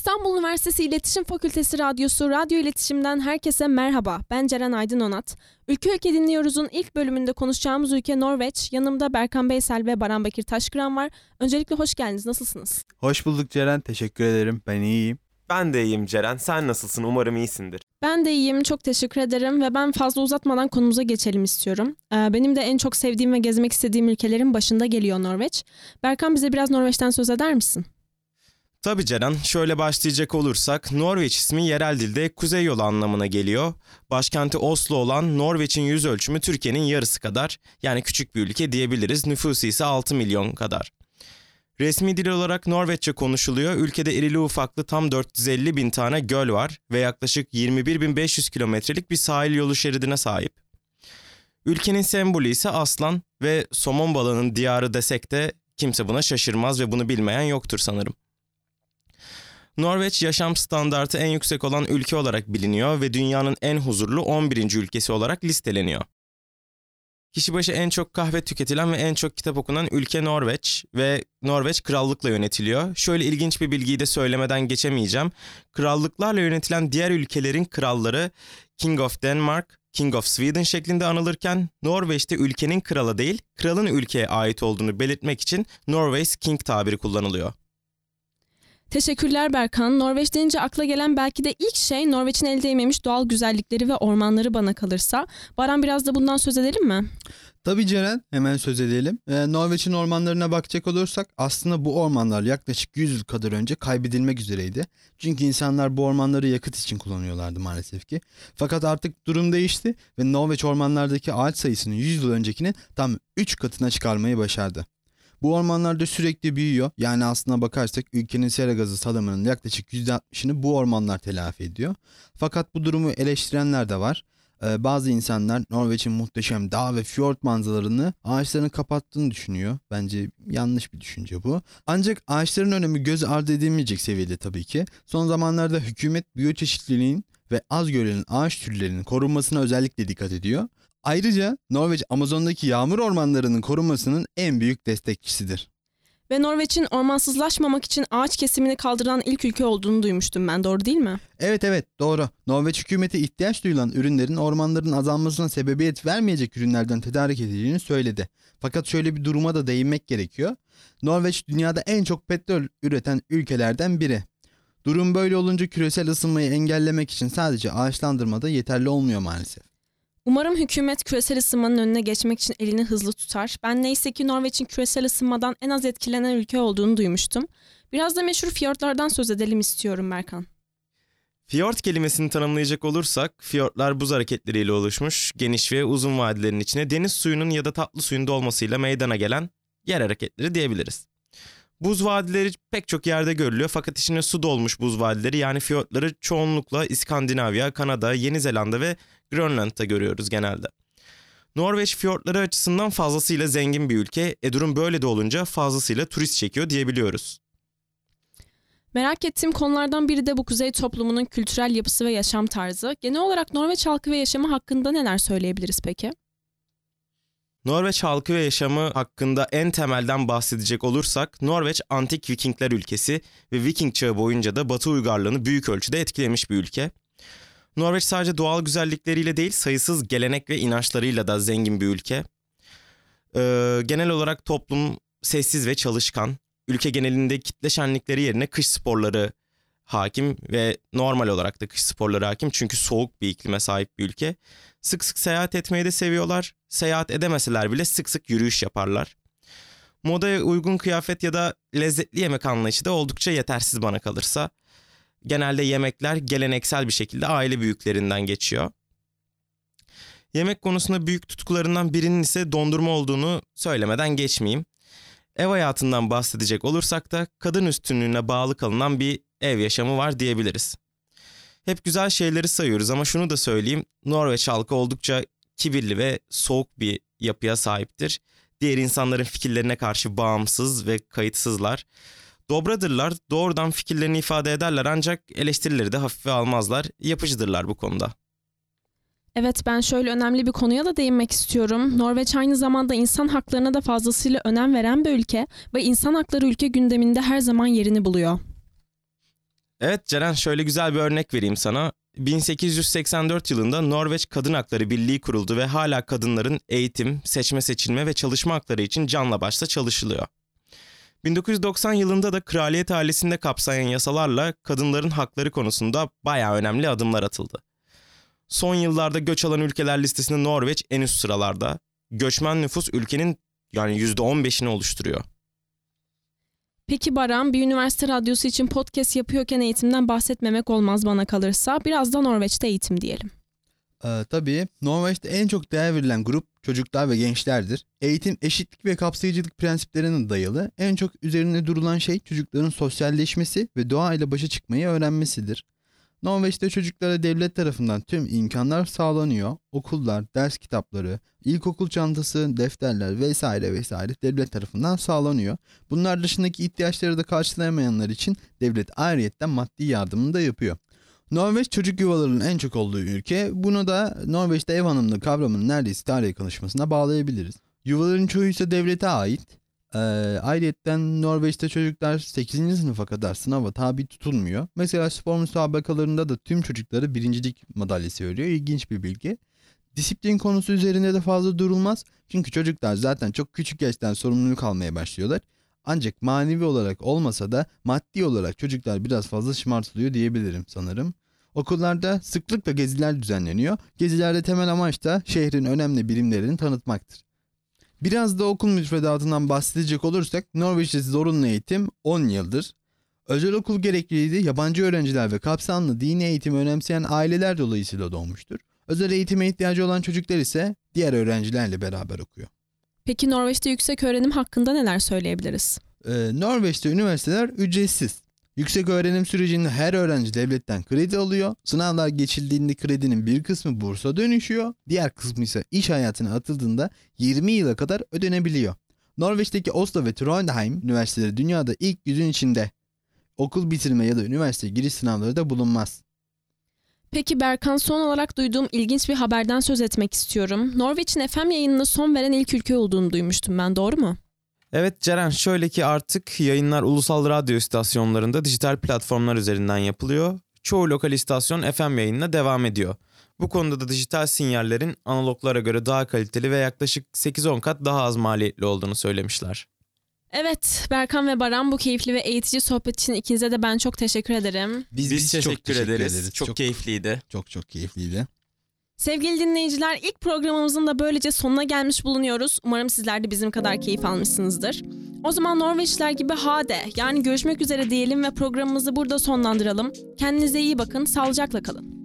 İstanbul Üniversitesi İletişim Fakültesi Radyosu Radyo İletişim'den herkese merhaba. Ben Ceren Aydın Onat. Ülke Ülke Dinliyoruz'un ilk bölümünde konuşacağımız ülke Norveç. Yanımda Berkan Beysel ve Baran Bekir Taşkıran var. Öncelikle hoş geldiniz. Nasılsınız? Hoş bulduk Ceren. Teşekkür ederim. Ben iyiyim. Ben de iyiyim Ceren. Sen nasılsın? Umarım iyisindir. Ben de iyiyim. Çok teşekkür ederim ve ben fazla uzatmadan konumuza geçelim istiyorum. Ee, benim de en çok sevdiğim ve gezmek istediğim ülkelerin başında geliyor Norveç. Berkan bize biraz Norveç'ten söz eder misin? Tabii Ceren, şöyle başlayacak olursak Norveç ismi yerel dilde kuzey yolu anlamına geliyor. Başkenti Oslo olan Norveç'in yüz ölçümü Türkiye'nin yarısı kadar. Yani küçük bir ülke diyebiliriz. Nüfusu ise 6 milyon kadar. Resmi dil olarak Norveççe konuşuluyor. Ülkede irili ufaklı tam 450 bin tane göl var ve yaklaşık 21.500 kilometrelik bir sahil yolu şeridine sahip. Ülkenin sembolü ise aslan ve somon balığının diyarı desek de kimse buna şaşırmaz ve bunu bilmeyen yoktur sanırım. Norveç yaşam standartı en yüksek olan ülke olarak biliniyor ve dünyanın en huzurlu 11. ülkesi olarak listeleniyor. Kişi başı en çok kahve tüketilen ve en çok kitap okunan ülke Norveç ve Norveç krallıkla yönetiliyor. Şöyle ilginç bir bilgiyi de söylemeden geçemeyeceğim. Krallıklarla yönetilen diğer ülkelerin kralları King of Denmark, King of Sweden şeklinde anılırken Norveç'te ülkenin kralı değil, kralın ülkeye ait olduğunu belirtmek için Norway's King tabiri kullanılıyor. Teşekkürler Berkan. Norveç deyince akla gelen belki de ilk şey Norveç'in el değmemiş doğal güzellikleri ve ormanları bana kalırsa. Baran biraz da bundan söz edelim mi? Tabii Ceren hemen söz edelim. Ee, Norveç'in ormanlarına bakacak olursak aslında bu ormanlar yaklaşık 100 yıl kadar önce kaybedilmek üzereydi. Çünkü insanlar bu ormanları yakıt için kullanıyorlardı maalesef ki. Fakat artık durum değişti ve Norveç ormanlardaki ağaç sayısını 100 yıl öncekinin tam 3 katına çıkarmayı başardı. Bu ormanlarda sürekli büyüyor. Yani aslına bakarsak ülkenin sera gazı salımının yaklaşık %60'ını bu ormanlar telafi ediyor. Fakat bu durumu eleştirenler de var. Ee, bazı insanlar Norveç'in muhteşem dağ ve fiyort manzaralarını ağaçların kapattığını düşünüyor. Bence yanlış bir düşünce bu. Ancak ağaçların önemi göz ardı edilmeyecek seviyede tabii ki. Son zamanlarda hükümet biyoçeşitliliğin ve az görülen ağaç türlerinin korunmasına özellikle dikkat ediyor. Ayrıca Norveç Amazon'daki yağmur ormanlarının korunmasının en büyük destekçisidir. Ve Norveç'in ormansızlaşmamak için ağaç kesimini kaldıran ilk ülke olduğunu duymuştum ben. Doğru değil mi? Evet evet doğru. Norveç hükümeti ihtiyaç duyulan ürünlerin ormanların azalmasına sebebiyet vermeyecek ürünlerden tedarik edildiğini söyledi. Fakat şöyle bir duruma da değinmek gerekiyor. Norveç dünyada en çok petrol üreten ülkelerden biri. Durum böyle olunca küresel ısınmayı engellemek için sadece ağaçlandırma da yeterli olmuyor maalesef. Umarım hükümet küresel ısınmanın önüne geçmek için elini hızlı tutar. Ben neyse ki Norveç'in küresel ısınmadan en az etkilenen ülke olduğunu duymuştum. Biraz da meşhur fiyortlardan söz edelim istiyorum Berkan. Fiyort kelimesini tanımlayacak olursak, fiyortlar buz hareketleriyle oluşmuş, geniş ve uzun vadilerin içine deniz suyunun ya da tatlı suyun dolmasıyla meydana gelen yer hareketleri diyebiliriz. Buz vadileri pek çok yerde görülüyor fakat içine su dolmuş buz vadileri yani fiyortları çoğunlukla İskandinavya, Kanada, Yeni Zelanda ve Grönland'da görüyoruz genelde. Norveç fiyortları açısından fazlasıyla zengin bir ülke. E durum böyle de olunca fazlasıyla turist çekiyor diyebiliyoruz. Merak ettiğim konulardan biri de bu kuzey toplumunun kültürel yapısı ve yaşam tarzı. Genel olarak Norveç halkı ve yaşamı hakkında neler söyleyebiliriz peki? Norveç halkı ve yaşamı hakkında en temelden bahsedecek olursak Norveç antik Vikingler ülkesi ve Viking çağı boyunca da Batı uygarlığını büyük ölçüde etkilemiş bir ülke. Norveç sadece doğal güzellikleriyle değil sayısız gelenek ve inançlarıyla da zengin bir ülke. Ee, genel olarak toplum sessiz ve çalışkan. Ülke genelinde kitle şenlikleri yerine kış sporları hakim ve normal olarak da kış sporları hakim. Çünkü soğuk bir iklime sahip bir ülke. Sık sık seyahat etmeyi de seviyorlar. Seyahat edemeseler bile sık sık yürüyüş yaparlar. Modaya uygun kıyafet ya da lezzetli yemek anlayışı da oldukça yetersiz bana kalırsa. Genelde yemekler geleneksel bir şekilde aile büyüklerinden geçiyor. Yemek konusunda büyük tutkularından birinin ise dondurma olduğunu söylemeden geçmeyeyim. Ev hayatından bahsedecek olursak da kadın üstünlüğüne bağlı kalınan bir ev yaşamı var diyebiliriz. Hep güzel şeyleri sayıyoruz ama şunu da söyleyeyim. Norveç halkı oldukça kibirli ve soğuk bir yapıya sahiptir. Diğer insanların fikirlerine karşı bağımsız ve kayıtsızlar. Dobradırlar, doğrudan fikirlerini ifade ederler ancak eleştirileri de hafife almazlar. Yapıcıdırlar bu konuda. Evet ben şöyle önemli bir konuya da değinmek istiyorum. Norveç aynı zamanda insan haklarına da fazlasıyla önem veren bir ülke ve insan hakları ülke gündeminde her zaman yerini buluyor. Evet Ceren şöyle güzel bir örnek vereyim sana. 1884 yılında Norveç Kadın Hakları Birliği kuruldu ve hala kadınların eğitim, seçme seçilme ve çalışma hakları için canla başla çalışılıyor. 1990 yılında da kraliyet ailesinde kapsayan yasalarla kadınların hakları konusunda bayağı önemli adımlar atıldı. Son yıllarda göç alan ülkeler listesinde Norveç en üst sıralarda. Göçmen nüfus ülkenin yani %15'ini oluşturuyor. Peki Baran bir üniversite radyosu için podcast yapıyorken eğitimden bahsetmemek olmaz bana kalırsa. Biraz da Norveç'te eğitim diyelim. Ee, tabii Norveç'te en çok değer verilen grup çocuklar ve gençlerdir. Eğitim eşitlik ve kapsayıcılık prensiplerine dayalı. En çok üzerine durulan şey çocukların sosyalleşmesi ve doğayla başa çıkmayı öğrenmesidir. Norveç'te çocuklara devlet tarafından tüm imkanlar sağlanıyor. Okullar, ders kitapları, ilkokul çantası, defterler vesaire vesaire devlet tarafından sağlanıyor. Bunlar dışındaki ihtiyaçları da karşılayamayanlar için devlet ayrıyetten maddi yardımını da yapıyor. Norveç çocuk yuvalarının en çok olduğu ülke. Bunu da Norveç'te ev hanımlığı kavramının neredeyse tarihe konuşmasına bağlayabiliriz. Yuvaların çoğu ise devlete ait. Ee, ayrıyetten Norveç'te çocuklar 8. sınıfa kadar sınava tabi tutulmuyor. Mesela spor müsabakalarında da tüm çocuklara birincilik madalyası veriyor. İlginç bir bilgi. Disiplin konusu üzerinde de fazla durulmaz. Çünkü çocuklar zaten çok küçük yaştan sorumluluk almaya başlıyorlar. Ancak manevi olarak olmasa da maddi olarak çocuklar biraz fazla şımartılıyor diyebilirim sanırım. Okullarda sıklıkla geziler düzenleniyor. Gezilerde temel amaç da şehrin önemli birimlerini tanıtmaktır. Biraz da okul müfredatından bahsedecek olursak Norveç'te zorunlu eğitim 10 yıldır. Özel okul gerekliliği de yabancı öğrenciler ve kapsamlı dini eğitimi önemseyen aileler dolayısıyla doğmuştur. Özel eğitime ihtiyacı olan çocuklar ise diğer öğrencilerle beraber okuyor. Peki Norveç'te yüksek öğrenim hakkında neler söyleyebiliriz? Ee, Norveç'te üniversiteler ücretsiz. Yüksek öğrenim sürecinde her öğrenci devletten kredi alıyor. Sınavlar geçildiğinde kredinin bir kısmı bursa dönüşüyor. Diğer kısmı ise iş hayatına atıldığında 20 yıla kadar ödenebiliyor. Norveç'teki Oslo ve Trondheim üniversiteleri dünyada ilk yüzün içinde. Okul bitirme ya da üniversite giriş sınavları da bulunmaz. Peki Berkan son olarak duyduğum ilginç bir haberden söz etmek istiyorum. Norveç'in FM yayınına son veren ilk ülke olduğunu duymuştum ben doğru mu? Evet Ceren şöyle ki artık yayınlar ulusal radyo istasyonlarında dijital platformlar üzerinden yapılıyor. Çoğu lokal istasyon FM yayınına devam ediyor. Bu konuda da dijital sinyallerin analoglara göre daha kaliteli ve yaklaşık 8-10 kat daha az maliyetli olduğunu söylemişler. Evet Berkan ve Baran bu keyifli ve eğitici sohbet için ikinize de ben çok teşekkür ederim. Biz, teşekkür, ederiz. Çok, keyifliydi. Çok çok keyifliydi. Sevgili dinleyiciler ilk programımızın da böylece sonuna gelmiş bulunuyoruz. Umarım sizler de bizim kadar keyif almışsınızdır. O zaman Norveçliler gibi hade yani görüşmek üzere diyelim ve programımızı burada sonlandıralım. Kendinize iyi bakın, sağlıcakla kalın.